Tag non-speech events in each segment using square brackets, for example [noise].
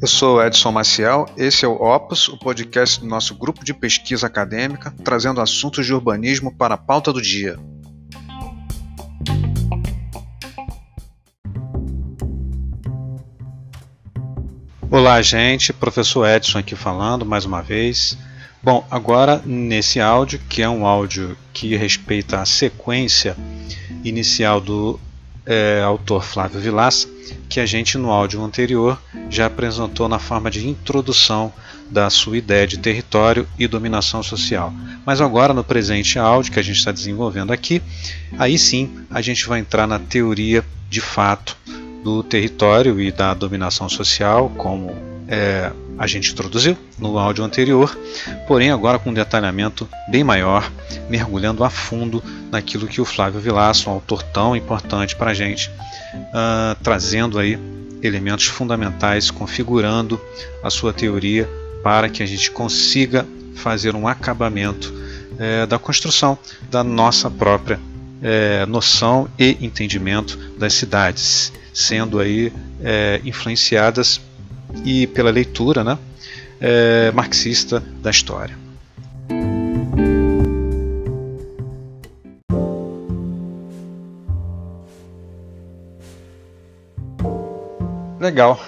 Eu sou Edson Maciel, esse é o Opus, o podcast do nosso grupo de pesquisa acadêmica, trazendo assuntos de urbanismo para a pauta do dia. Olá, gente, professor Edson aqui falando mais uma vez. Bom, agora nesse áudio, que é um áudio que respeita a sequência inicial do é, autor Flávio Vilaça, que a gente no áudio anterior já apresentou na forma de introdução da sua ideia de território e dominação social. Mas agora, no presente áudio que a gente está desenvolvendo aqui, aí sim a gente vai entrar na teoria de fato do território e da dominação social, como é, a gente introduziu no áudio anterior, porém agora com um detalhamento bem maior, mergulhando a fundo naquilo que o Flávio Vilaço, um autor tão importante para a gente, uh, trazendo aí elementos fundamentais, configurando a sua teoria para que a gente consiga fazer um acabamento é, da construção da nossa própria é, noção e entendimento das cidades, sendo aí é, influenciadas e pela leitura né, é, marxista da história. Legal.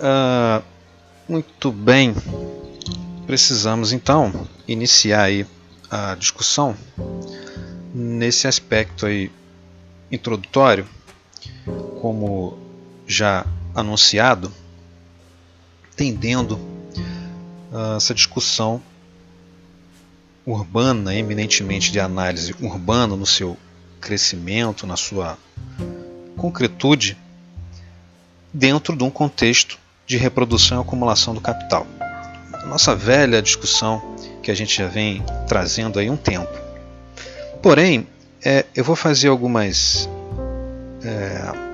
Uh, muito bem. Precisamos então iniciar aí a discussão nesse aspecto aí introdutório, como já anunciado entendendo uh, essa discussão urbana, eminentemente de análise urbana no seu crescimento, na sua concretude, dentro de um contexto de reprodução e acumulação do capital. Nossa velha discussão que a gente já vem trazendo aí um tempo. Porém, é, eu vou fazer algumas. É,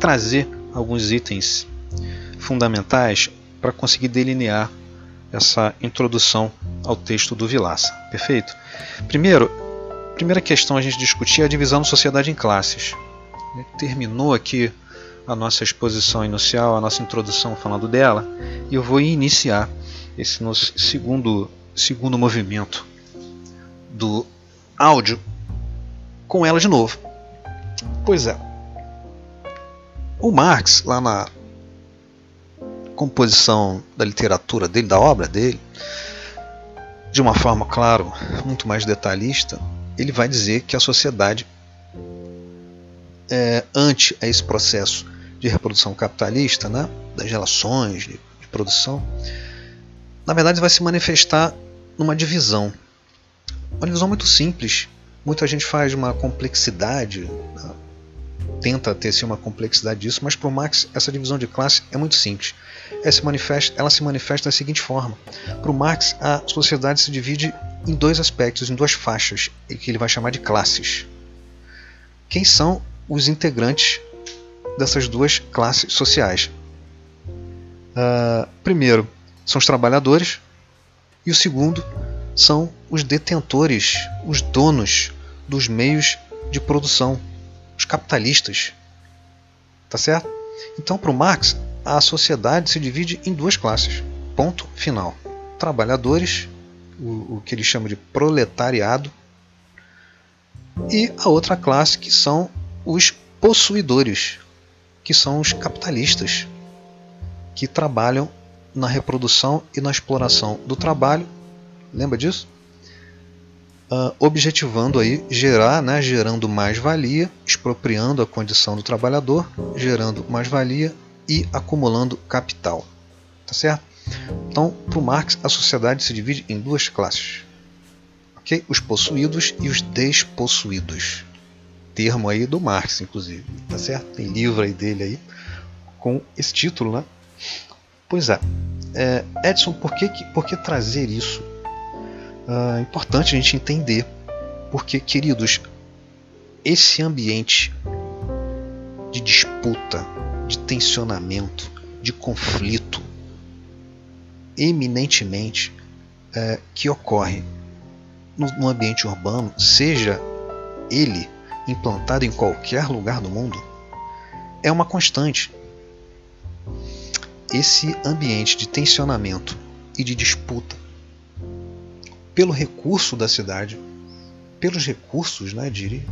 trazer alguns itens fundamentais para conseguir delinear essa introdução ao texto do Vilaça. Perfeito? Primeiro, primeira questão a gente discutir é a divisão da sociedade em classes. Terminou aqui a nossa exposição inicial, a nossa introdução falando dela, e eu vou iniciar esse nosso segundo, segundo movimento do áudio com ela de novo. Pois é. O Marx, lá na composição da literatura dele, da obra dele, de uma forma, claro, muito mais detalhista, ele vai dizer que a sociedade, é, ante a esse processo de reprodução capitalista, né, das relações de, de produção, na verdade vai se manifestar numa divisão. Uma divisão muito simples. Muita gente faz uma complexidade né, tenta ter uma complexidade disso, mas para o Marx essa divisão de classe é muito simples. Ela se manifesta, ela se manifesta da seguinte forma: para o Marx a sociedade se divide em dois aspectos, em duas faixas, que ele vai chamar de classes. Quem são os integrantes dessas duas classes sociais? Uh, primeiro são os trabalhadores e o segundo são os detentores, os donos dos meios de produção, os capitalistas. Tá certo? Então, para o Marx, a sociedade se divide em duas classes. Ponto final. Trabalhadores, o, o que ele chama de proletariado, e a outra classe que são os possuidores, que são os capitalistas, que trabalham na reprodução e na exploração do trabalho. Lembra disso? uh, objetivando aí gerar, né, gerando mais valia, expropriando a condição do trabalhador, gerando mais valia e acumulando capital. Tá certo? Então, para o Marx, a sociedade se divide em duas classes. Okay? Os possuídos e os despossuídos. Termo aí do Marx, inclusive. Tá certo? Tem livro aí dele aí com esse título, né? Pois é. é Edson, por que, por que trazer isso uh, importante a gente entender. Porque, queridos, esse ambiente de disputa, de tensionamento, de conflito, eminentemente é, que ocorre no, no ambiente urbano, seja ele implantado em qualquer lugar do mundo, é uma constante. Esse ambiente de tensionamento e de disputa pelo recurso da cidade, pelos recursos, né, diria,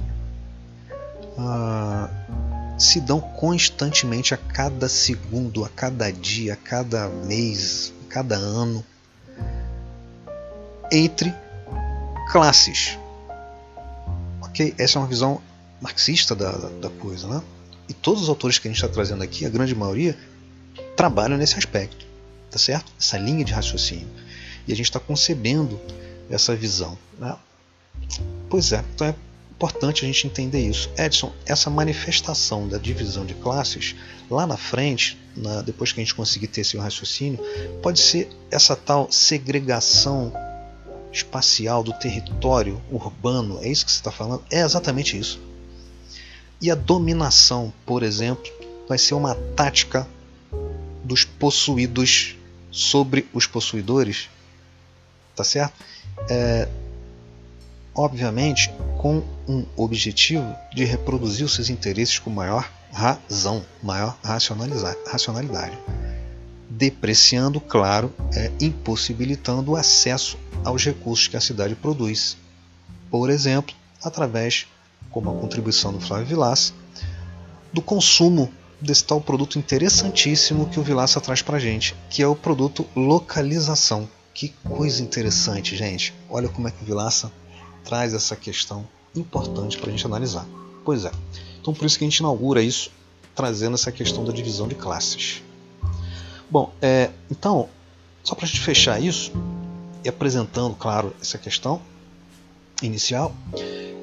uh, se dão constantemente a cada segundo, a cada dia, a cada mês, a cada ano, entre classes. Ok? Essa é uma visão marxista da, da coisa, né? E todos os autores que a gente está trazendo aqui, a grande maioria, trabalham nesse aspecto, tá certo? Essa linha de raciocínio. E a gente está concebendo essa visão. Né? Pois é, então é importante a gente entender isso. Edson, essa manifestação da divisão de classes, lá na frente, na, depois que a gente conseguir ter esse raciocínio, pode ser essa tal segregação espacial do território urbano. É isso que você está falando? É exatamente isso. E a dominação, por exemplo, vai ser uma tática dos possuídos sobre os possuidores, tá certo? É, obviamente, com um objetivo de reproduzir os seus interesses com maior razão, maior racionalidade, depreciando, claro, é, impossibilitando o acesso aos recursos que a cidade produz, por exemplo, através como a contribuição do Flávio Vilaça, do consumo desse tal produto interessantíssimo que o Vilaça traz para gente, que é o produto localização. Que coisa interessante, gente. Olha como é que o Vilaça traz essa questão importante para a gente analisar. Pois é. Então por isso que a gente inaugura isso, trazendo essa questão da divisão de classes. Bom, é, então, só para a gente fechar isso, e apresentando, claro, essa questão inicial,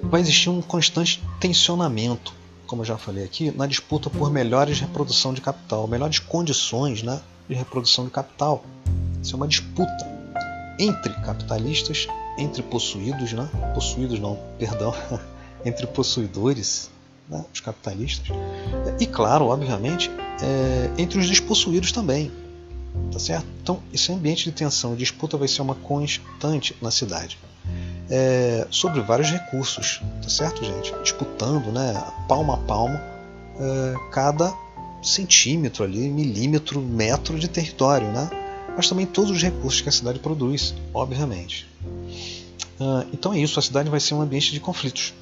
vai existir um constante tensionamento, como eu já falei aqui, na disputa por melhores reprodução de capital, melhores condições né, de reprodução de capital. Isso é uma disputa entre capitalistas, entre possuídos, né? possuídos não, perdão, [laughs] entre possuidores, né? os capitalistas, e claro, obviamente, é, entre os despossuídos também. Tá certo? Então, esse ambiente de tensão e disputa vai ser uma constante na cidade é, sobre vários recursos, tá certo, gente? Disputando, né, palma a palma, é, cada centímetro ali, milímetro, metro de território, né? Mas também todos os recursos que a cidade produz, obviamente. Uh, então é isso, a cidade vai ser um ambiente de conflitos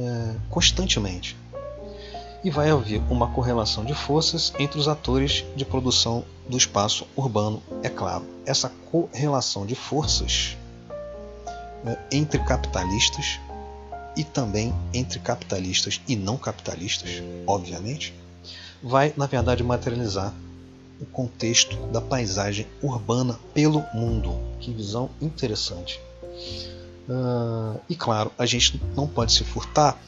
é, constantemente. E vai haver uma correlação de forças entre os atores de produção do espaço urbano, é claro. Essa correlação de forças né, entre capitalistas e também entre capitalistas e não capitalistas, obviamente, vai na verdade materializar o contexto da paisagem urbana pelo mundo. Que visão interessante. Uh, e claro, a gente não pode se furtar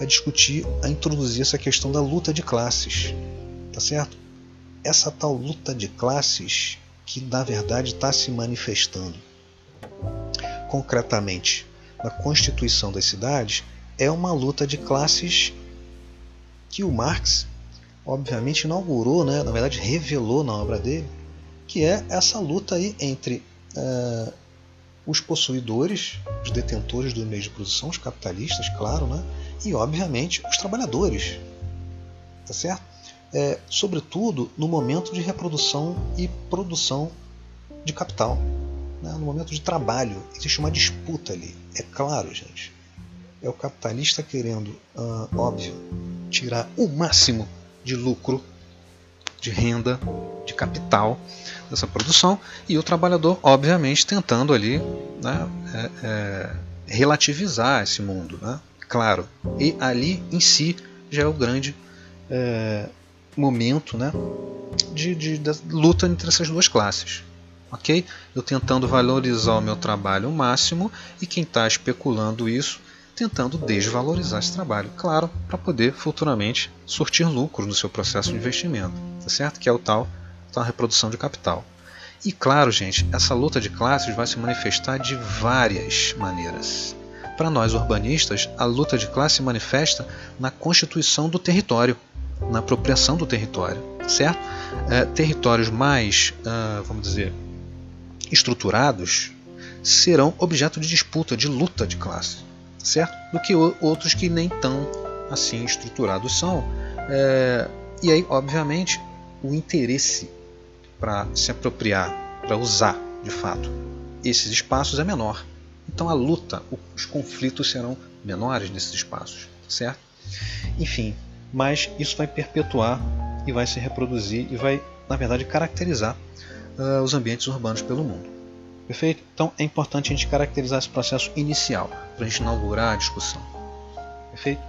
a discutir, a introduzir essa questão da luta de classes, tá certo? Essa tal luta de classes que na verdade está se manifestando concretamente na constituição das cidades, é uma luta de classes que o Marx, obviamente, inaugurou, né? na verdade, revelou na obra dele, que é essa luta aí entre uh, os possuidores, os detentores do meio de produção, os capitalistas, claro, né? e, obviamente, os trabalhadores. Tá certo? É, sobretudo no momento de reprodução e produção de capital né, no momento de trabalho. Existe uma disputa ali. É claro, gente. É o capitalista querendo, óbvio, tirar o máximo de lucro, de renda, de capital dessa produção e o trabalhador, obviamente, tentando ali né, é, é, relativizar esse mundo. Né? Claro. E ali em si já é o grande é, momento né, de, de, de luta entre essas duas classes ok? Eu tentando valorizar o meu trabalho ao máximo e quem está especulando isso tentando desvalorizar esse trabalho, claro, para poder futuramente surtir lucro no seu processo de investimento, tá certo? Que é o tal, tal reprodução de capital. E claro, gente, essa luta de classes vai se manifestar de várias maneiras. Para nós urbanistas, a luta de classe se manifesta na constituição do território, na apropriação do território, certo? É, territórios mais, uh, vamos dizer, estruturados serão objeto de disputa, de luta de classe, certo? Do que outros que nem tão assim estruturados são. É, e aí, obviamente, o interesse para se apropriar, para usar de fato esses espaços é menor. Então a luta, os conflitos serão menores nesses espaços, certo? Enfim, mas isso vai perpetuar e vai se reproduzir e vai, na verdade, caracterizar uh, os ambientes urbanos pelo mundo. Perfeito? Então é importante a gente caracterizar esse processo inicial para a gente inaugurar a discussão. Perfeito?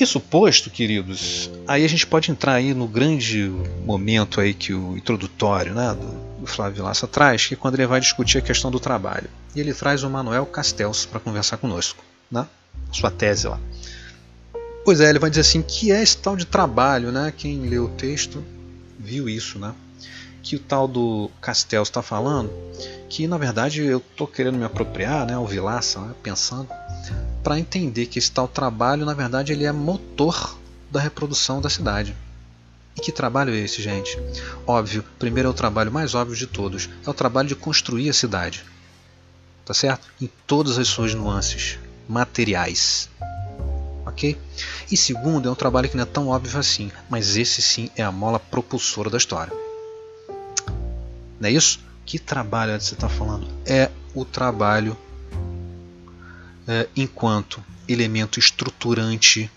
Isso posto, queridos, aí a gente pode entrar aí no grande momento aí que o introdutório né, do, Flávio Lassa traz, que é quando ele vai discutir a questão do trabalho. E ele traz o Manuel Castells para conversar conosco, né? sua tese lá. Pois é, ele vai dizer assim, que é esse tal de trabalho, né? Quem leu o texto viu isso, né? Que o tal do Castells está falando, que na verdade eu estou querendo me apropriar, né? O Vilaça, né, pensando para entender que esse tal trabalho, na verdade, ele é motor da reprodução da cidade. E que trabalho é esse, gente? Óbvio, primeiro é o trabalho mais óbvio de todos, é o trabalho de construir a cidade. Tá certo? Em todas as suas nuances materiais. Ok? E segundo, é um trabalho que não é tão óbvio assim, mas esse sim é a mola propulsora da história. Não é isso? Que trabalho você está falando? É o trabalho é, enquanto elemento estruturante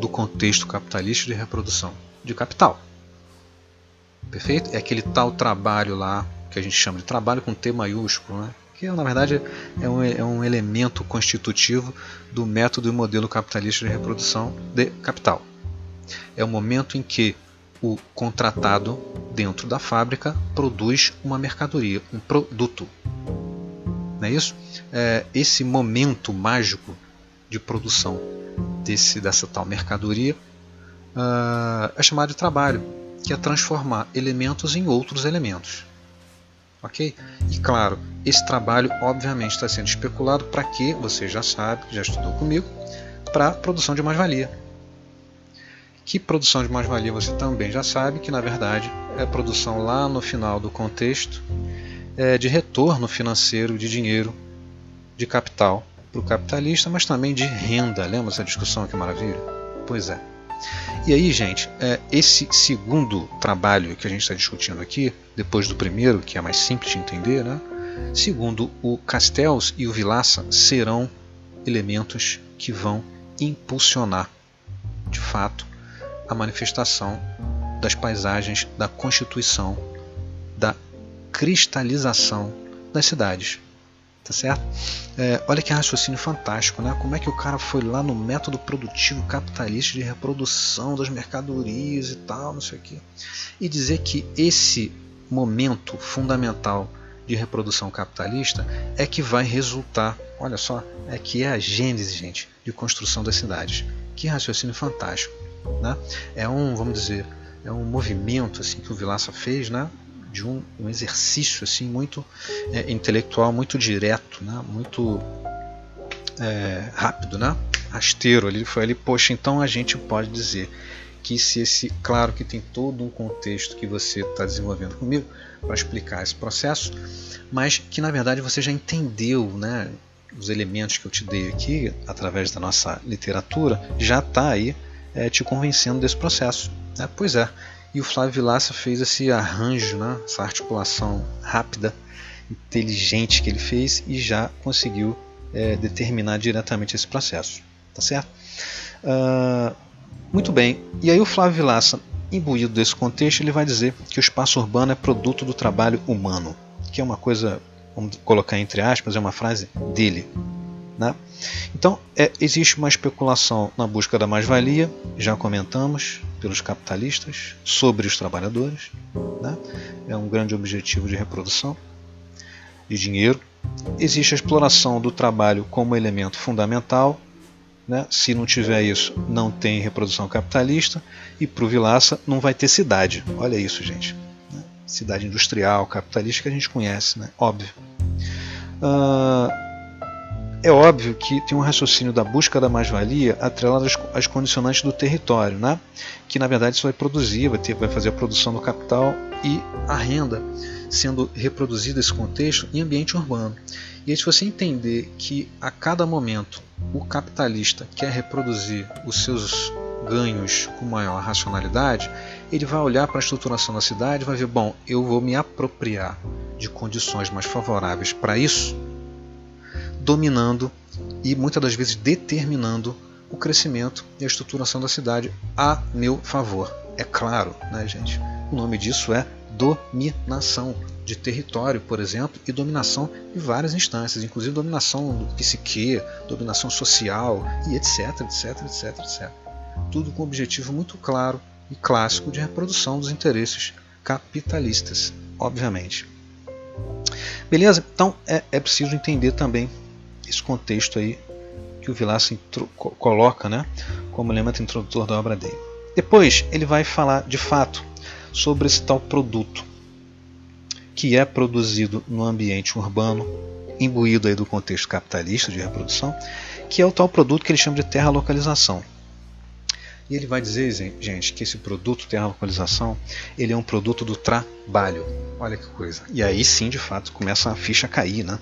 do contexto capitalista de reprodução de capital. Perfeito? É aquele tal trabalho lá que a gente chama de trabalho com T maiúsculo, né? que na verdade é um, é um elemento constitutivo do método e modelo capitalista de reprodução de capital. É o momento em que o contratado dentro da fábrica produz uma mercadoria, um produto. Não é isso? é, esse momento mágico de produção desse, dessa tal mercadoria uh, é chamado de trabalho, que é transformar elementos em outros elementos. Ok? E claro, esse trabalho obviamente está sendo especulado para que, você já sabe, já estudou comigo, para a produção de mais-valia. Que produção de mais-valia você também já sabe que na verdade é produção lá no final do contexto é, de retorno financeiro de dinheiro de capital para o capitalista, mas também de renda. Lembra essa discussão que maravilha? Pois é. E aí, gente, é, esse segundo trabalho que a gente está discutindo aqui, depois do primeiro, que é mais simples de entender, né? segundo o Castells e o Vilaça, serão elementos que vão impulsionar, de fato, a manifestação das paisagens, da constituição, da cristalização das cidades. Tá certo? É, olha que raciocínio fantástico, né? Como é que o cara foi lá no método produtivo capitalista de reprodução das mercadorias e tal, não sei o quê. E dizer que esse momento fundamental de reprodução capitalista é que vai resultar, olha só, é que é a gênese, gente, de construção das cidades. Que raciocínio fantástico, né? É um, vamos dizer, é um movimento assim que o Vilaça fez, né? de um, um exercício assim muito é, intelectual, muito direto, né? muito é, rápido, né? rasteiro. Ele foi ali, poxa, então a gente pode dizer que se esse, claro que tem todo um contexto que você está desenvolvendo comigo para explicar esse processo, mas que na verdade você já entendeu, né? Os elementos que eu te dei aqui através da nossa literatura já está aí é, te convencendo desse processo. Né? Pois é, e o Flávio Vilaça fez esse arranjo, né, essa articulação rápida, inteligente que ele fez e já conseguiu é, determinar diretamente esse processo. Tá certo? Uh, muito bem. E aí o Flávio Vilaça, imbuído desse contexto, ele vai dizer que o espaço urbano é produto do trabalho humano, que é uma coisa, vamos colocar entre aspas, é uma frase dele. Né? Então, é, existe uma especulação na busca da mais-valia, já comentamos, pelos capitalistas sobre os trabalhadores. Né? É um grande objetivo de reprodução de dinheiro. Existe a exploração do trabalho como elemento fundamental. Né? Se não tiver isso, não tem reprodução capitalista. E para o Vilaça, não vai ter cidade. Olha isso, gente. Né? Cidade industrial, capitalista que a gente conhece, né? óbvio. Uh, é óbvio que tem um raciocínio da busca da mais-valia atrelado às, condicionantes do território, né? que na verdade isso vai produzir, vai, ter, vai fazer a produção do capital e a renda sendo reproduzida esse contexto em ambiente urbano. E aí, se você entender que a cada momento o capitalista quer reproduzir os seus ganhos com maior racionalidade, ele vai olhar para a estruturação da cidade e vai ver: bom, eu vou me apropriar de condições mais favoráveis para isso, dominando e muitas das vezes determinando o crescimento e a estruturação da cidade a meu favor. É claro, né, gente? O nome disso é dominação de território, por exemplo, e dominação de várias instâncias, inclusive dominação do psique, dominação social e etc, etc, etc, etc. Tudo com um objetivo muito claro e clássico de reprodução dos interesses capitalistas, obviamente. Beleza? Então é, é preciso entender também esse contexto aí que o Vilaça coloca né, como elemento introdutor da obra dele. Depois ele vai falar de fato sobre esse tal produto que é produzido no ambiente urbano, imbuído aí do contexto capitalista de reprodução, que é o tal produto que ele chama de terra localização. E ele vai dizer, gente, que esse produto terra localização, ele é um produto do trabalho. Olha que coisa. E aí sim, de fato, começa a ficha a cair, né?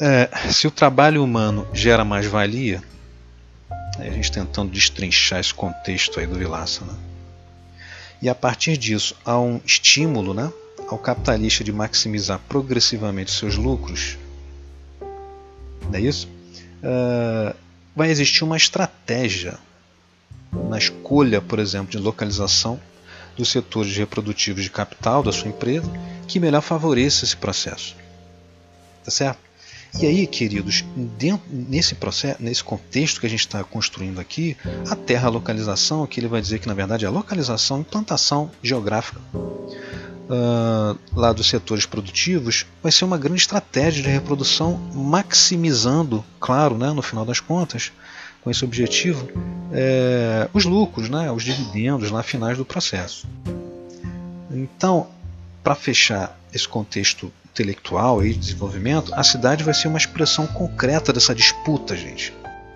É, se o trabalho humano gera mais valia, a gente tentando destrinchar esse contexto aí do Vilaça, né? E a partir disso há um estímulo né, ao capitalista de maximizar progressivamente seus lucros, não é isso? Uh, vai existir uma estratégia na escolha, por exemplo, de localização dos setores reprodutivos de capital da sua empresa que melhor favoreça esse processo. Tá certo? E aí, queridos, dentro, nesse processo, nesse contexto que a gente está construindo aqui, a terra localização, que ele vai dizer que na verdade é a localização, implantação geográfica uh, lá dos setores produtivos, vai ser uma grande estratégia de reprodução, maximizando, claro, né, no final das contas, com esse objetivo, é, os lucros, né, os dividendos lá finais do processo. Então, para fechar esse contexto intelectual e desenvolvimento, a cidade vai ser uma expressão concreta dessa disputa, gente.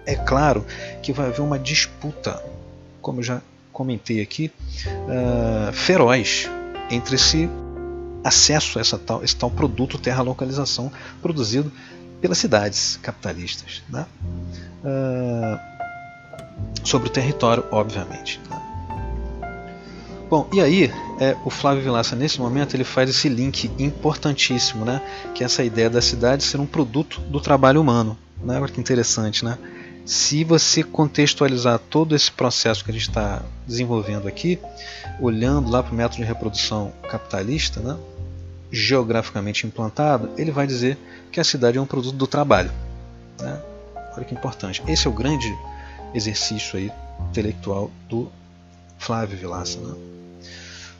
É claro que vai haver uma disputa, como eu já comentei aqui, uh, feroz entre esse acesso a essa tal, esse tal produto terra localização produzido pelas cidades capitalistas, né? uh, sobre o território, obviamente. Né? Bom, e aí é, o Flávio Vilaça nesse momento ele faz esse link importantíssimo, né? Que é essa ideia da cidade ser um produto do trabalho humano, né? Olha que interessante, né? Se você contextualizar todo esse processo que a gente está desenvolvendo aqui, olhando lá para o método de reprodução capitalista, né? geograficamente implantado, ele vai dizer que a cidade é um produto do trabalho. Né? Olha que importante. Esse é o grande exercício aí intelectual do Flávio Vilaça. Né?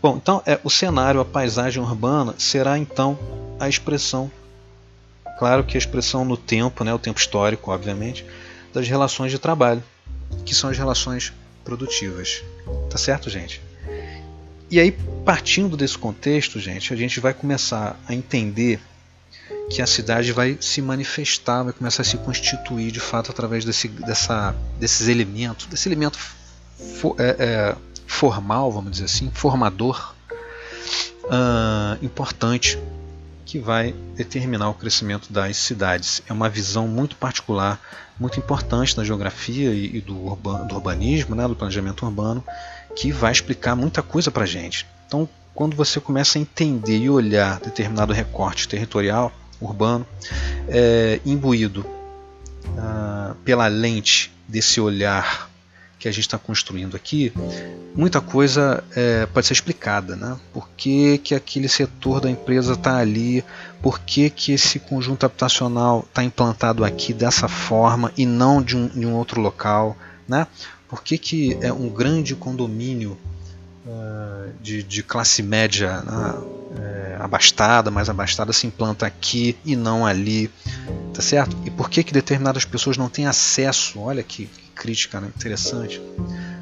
Bom, então é, o cenário, a paisagem urbana será então a expressão, claro que a expressão no tempo, né, o tempo histórico, obviamente, das relações de trabalho, que são as relações produtivas. Tá certo, gente? E aí, partindo desse contexto, gente, a gente vai começar a entender que a cidade vai se manifestar, vai começar a se constituir de fato através desse, dessa, desses elementos, desse elemento é, é, formal, vamos dizer assim, formador uh, importante que vai determinar o crescimento das cidades. É uma visão muito particular, muito importante da geografia e, e do, do, urbanismo, né, do planejamento urbano, que vai explicar muita coisa para a gente. Então, quando você começa a entender e olhar determinado recorte territorial, urbano, é, imbuído uh, pela lente desse olhar que a gente está construindo aqui, muita coisa é, pode ser explicada. Né? Por que, que aquele setor da empresa está ali? Por que, que esse conjunto habitacional está implantado aqui dessa forma e não de um, de um outro local? Né? Por que, que é um grande condomínio uh, de, de, classe média né? é, abastada, mais abastada, se implanta aqui e não ali? Tá certo? E por que, que determinadas pessoas não têm acesso? Olha que crítica né, interessante,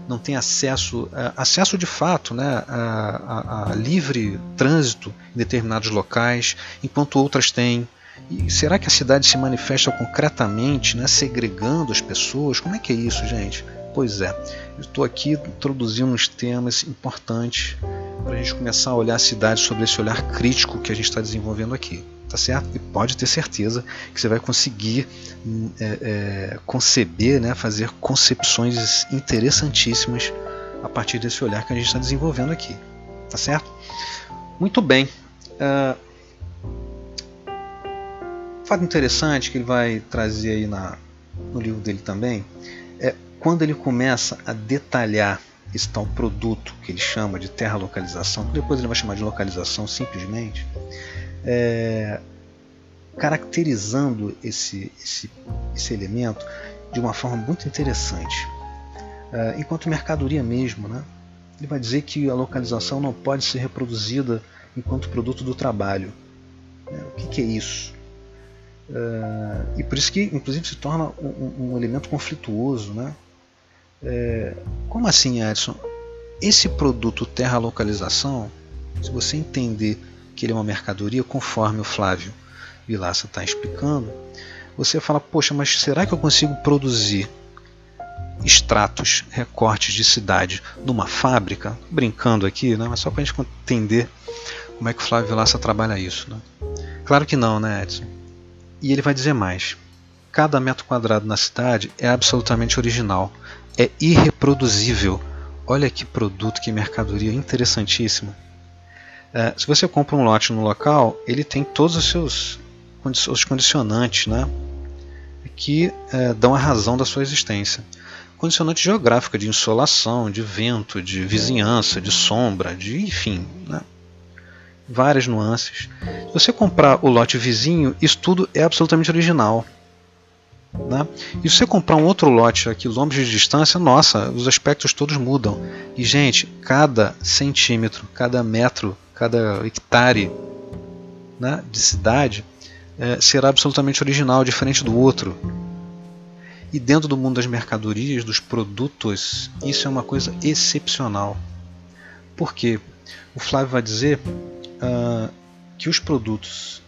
não tem acesso, é, acesso de fato né, a, a, a, livre trânsito em determinados locais, enquanto outras têm, E será que a cidade se manifesta concretamente, né, segregando as pessoas? Como é que é isso, gente? Pois é, estou aqui introduzindo uns temas importantes para a gente começar a olhar a cidade sobre esse olhar crítico que a gente está desenvolvendo aqui, tá certo? E pode ter certeza que você vai conseguir é, é, conceber, né, fazer concepções interessantíssimas a partir desse olhar que a gente está desenvolvendo aqui, tá certo? Muito bem. Uh, fato interessante que ele vai trazer aí na, no livro dele também é quando ele começa a detalhar esse tal produto que ele chama de terra localização, que depois ele vai chamar de localização simplesmente, é, caracterizando esse, esse, esse elemento de uma forma muito interessante. É, enquanto mercadoria mesmo, né? ele vai dizer que a localização não pode ser reproduzida enquanto produto do trabalho. É, o que, que, é isso? É, e por isso que, inclusive, se torna um, um elemento conflituoso. Né? É, como assim, Edson? Esse produto terra localização, se você entender que é uma mercadoria, conforme o Flávio Vilaça está explicando, você fala, poxa, mas será que eu consigo produzir extratos, recortes de cidade numa fábrica, brincando aqui, né? mas só para a gente entender como é que o Flávio Vilaça trabalha isso. Né? Claro que não, né, Edson? E ele vai dizer mais. Cada metro quadrado na cidade é absolutamente original, é irreproduzível. Olha que produto, que mercadoria interessantíssima. É, se você compra um lote no local, ele tem todos os seus os condicionantes né, que é, dão a razão da sua existência condicionante geográfica de insolação, de vento, de vizinhança, de sombra, de enfim, né? várias nuances. Se você comprar o lote vizinho, isso tudo é absolutamente original. Né? E se você comprar um outro lote a quilômetros de distância, nossa, os aspectos todos mudam. E gente, cada centímetro, cada metro, cada hectare né, de cidade é, será absolutamente original, diferente do outro. E dentro do mundo das mercadorias, dos produtos, isso é uma coisa excepcional. Por quê? O Flávio vai dizer uh, que os produtos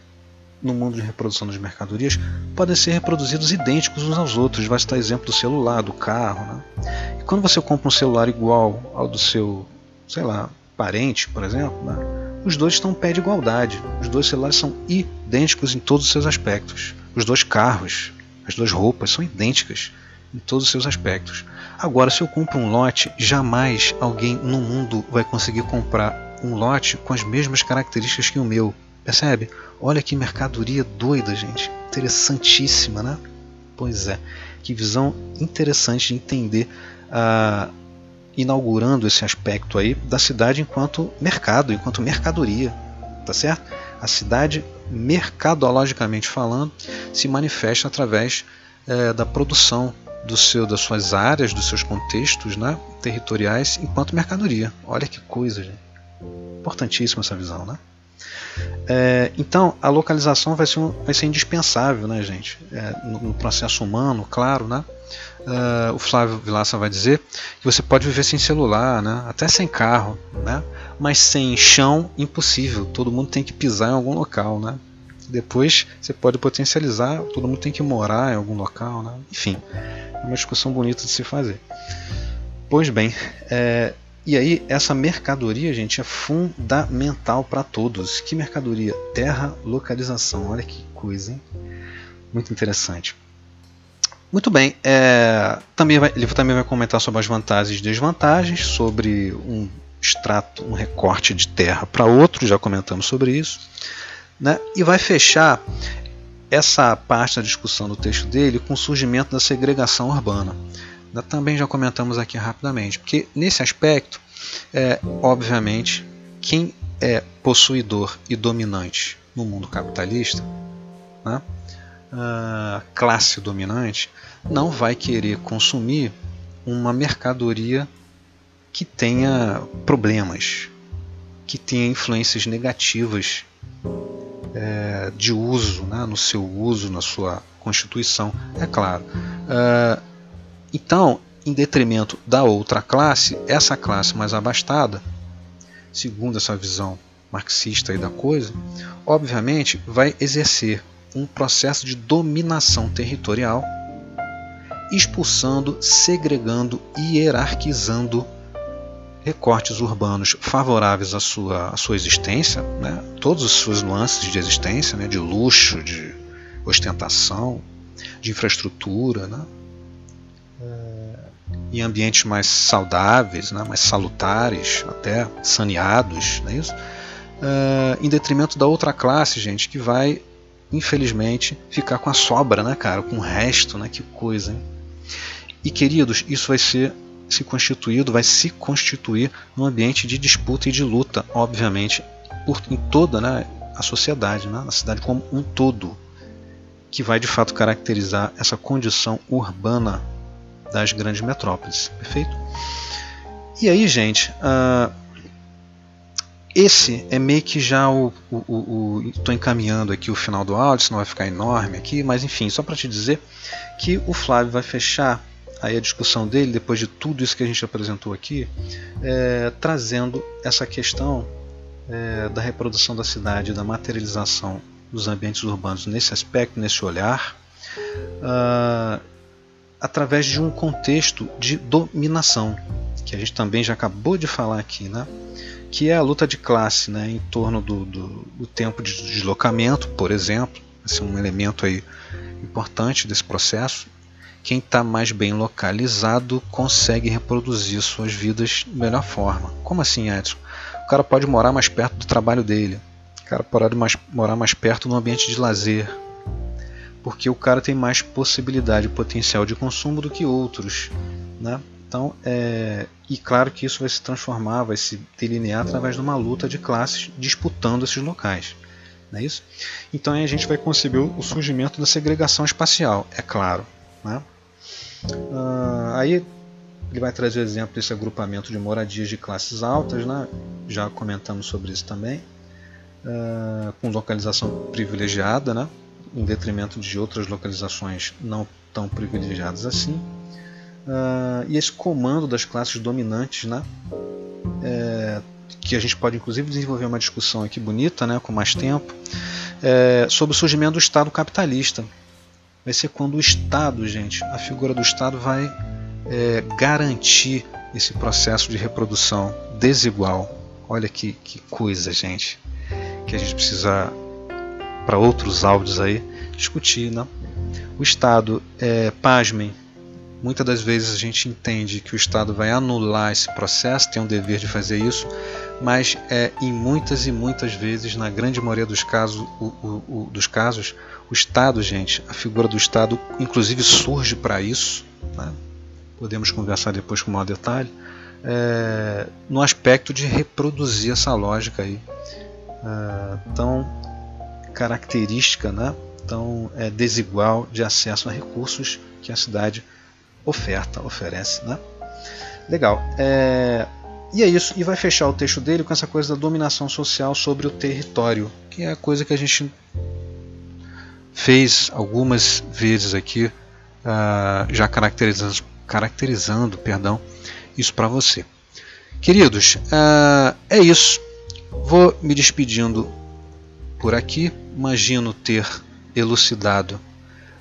no mundo de reprodução das mercadorias podem ser reproduzidos idênticos uns aos outros. Vai citar exemplo do celular, do carro. Né? E quando você compra um celular igual ao do seu, sei lá, parente, por exemplo, né? Os dois estão pé de igualdade. Os dois celulares são idênticos em todos os seus aspectos. Os dois carros, as duas roupas são idênticas em todos os seus aspectos. Agora, se eu compro um lote, jamais alguém no mundo vai conseguir comprar um lote com as mesmas características que o meu. Percebe? Olha que mercadoria doida, gente. Interessantíssima, né? Pois é. Que visão interessante de entender, uh, inaugurando esse aspecto aí da cidade enquanto mercado, enquanto mercadoria. Tá certo? A cidade mercadologicamente falando, se manifesta através é, da produção do seu, das suas áreas, dos seus contextos né, territoriais enquanto mercadoria. Olha que coisa, gente. Importantíssima essa visão, né? É, então, a localização vai ser, vai ser indispensável, né, gente? É, no, no, processo humano, claro, né? É, o Flávio Vilaça vai dizer que você pode viver sem celular, né? até sem carro, né? mas sem chão, impossível. Todo mundo tem que pisar em algum local. Né? Depois você pode potencializar, todo mundo tem que morar em algum local. Né? Enfim, é uma discussão bonita de se fazer. Pois bem, é, e aí, essa mercadoria, gente, é fundamental para todos. Que mercadoria? Terra, localização. Olha que coisa, hein? Muito interessante. Muito bem. É, também vai, ele também vai comentar sobre as vantagens e desvantagens, sobre um extrato, um recorte de terra para outro, já comentamos sobre isso. Né? E vai fechar essa parte da discussão do texto dele com o surgimento da segregação urbana também já comentamos aqui rapidamente, porque nesse aspecto, é, obviamente, quem é possuidor e dominante no mundo capitalista, né, a classe dominante, não vai querer consumir uma mercadoria que tenha problemas, que tenha influências negativas é, de uso, né, no seu uso, na sua constituição. É claro. Uh, então, em detrimento da outra classe, essa classe mais abastada, segundo essa visão marxista da coisa, obviamente vai exercer um processo de dominação territorial, expulsando, segregando e hierarquizando recortes urbanos favoráveis à sua, à sua existência, né? todas as suas nuances de existência, né? de luxo, de ostentação, de infraestrutura, né? em ambientes mais saudáveis, né? mais salutares, até saneados, não é isso? Uh, em detrimento da outra classe, gente, que vai, infelizmente, ficar com a sobra, né, cara? Com o resto, né? Que coisa, hein? E queridos, isso vai ser se constituído, vai se constituir num ambiente de disputa e de luta, obviamente, por, em toda né, a sociedade, né, na cidade como um todo, que vai de fato caracterizar essa condição urbana das grandes metrópoles. Perfeito? E aí, gente, uh, esse é meio que já o. Estou encaminhando aqui o final do áudio, senão vai ficar enorme aqui, mas enfim, só para te dizer que o Flávio vai fechar aí a discussão dele, depois de tudo isso que a gente apresentou aqui, é, trazendo essa questão é, da reprodução da cidade, da materialização dos ambientes urbanos nesse aspecto, nesse olhar, uh, através de um contexto de dominação, que a gente também já acabou de falar aqui, né? Que é a luta de classe né? em torno do, do, do tempo de deslocamento, por exemplo, esse é um elemento aí importante desse processo, quem está mais bem localizado consegue reproduzir suas vidas de melhor forma. Como assim, Edson? O cara pode morar mais perto do trabalho dele. O cara pode mais, morar mais perto no ambiente de lazer. Porque o cara tem mais possibilidade, potencial de consumo do que outros. Né? Então, é, e claro que isso vai se transformar, vai se delinear através de uma luta de classes disputando esses locais. Não é isso? Então aí a gente vai conceber o surgimento da segregação espacial, é claro. Né? Uh, aí ele vai trazer o exemplo desse agrupamento de moradias de classes altas, né? já comentamos sobre isso também, uh, com localização privilegiada, né? em detrimento de outras localizações não tão privilegiadas assim. Uh, e esse comando das classes dominantes, né? É, que a gente pode inclusive desenvolver uma discussão aqui bonita, né, com mais tempo, é, sobre o surgimento do Estado capitalista vai ser quando o Estado, gente, a figura do Estado vai é, garantir esse processo de reprodução desigual. Olha que, que coisa, gente, que a gente precisa, para outros áudios aí, discutir. Né? O Estado, é, pasmem, muitas das vezes a gente entende que o Estado vai anular esse processo, tem o dever de fazer isso, mas é, em muitas e muitas vezes, na grande maioria dos casos, o, o, o, dos casos, o Estado, gente, a figura do Estado, inclusive surge para isso. Né? Podemos conversar depois com maior detalhe. É, no aspecto de reproduzir essa lógica aí é, tão característica, né? tão é, desigual de acesso a recursos que a cidade oferta, oferece. Né? Legal. É, e é isso, e vai fechar o texto dele com essa coisa da dominação social sobre o território, que é a coisa que a gente fez algumas vezes aqui, uh, já caracterizando, caracterizando perdão, isso para você. Queridos, uh, é isso. Vou me despedindo por aqui. Imagino ter elucidado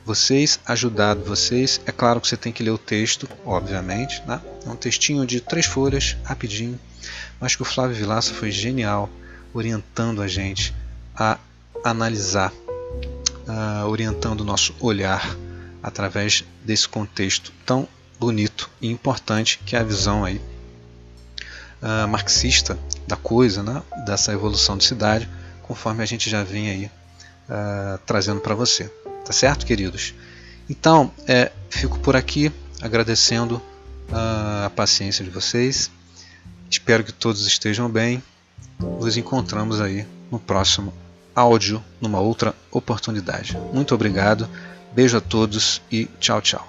vocês, ajudado vocês. É claro que você tem que ler o texto, obviamente. Né? É um textinho de três folhas, rapidinho, mas que o Flávio Vilaça foi genial, orientando a gente a analisar, uh, orientando o nosso olhar através desse contexto tão bonito e importante que é a visão aí uh, marxista da coisa, né? dessa evolução de cidade, conforme a gente já vem aí uh, trazendo para você. Tá certo, queridos? Então, é, fico por aqui agradecendo a, a paciência de vocês. Espero que todos estejam bem. Nos encontramos aí no próximo áudio, numa outra oportunidade. Muito obrigado, beijo a todos e tchau, tchau.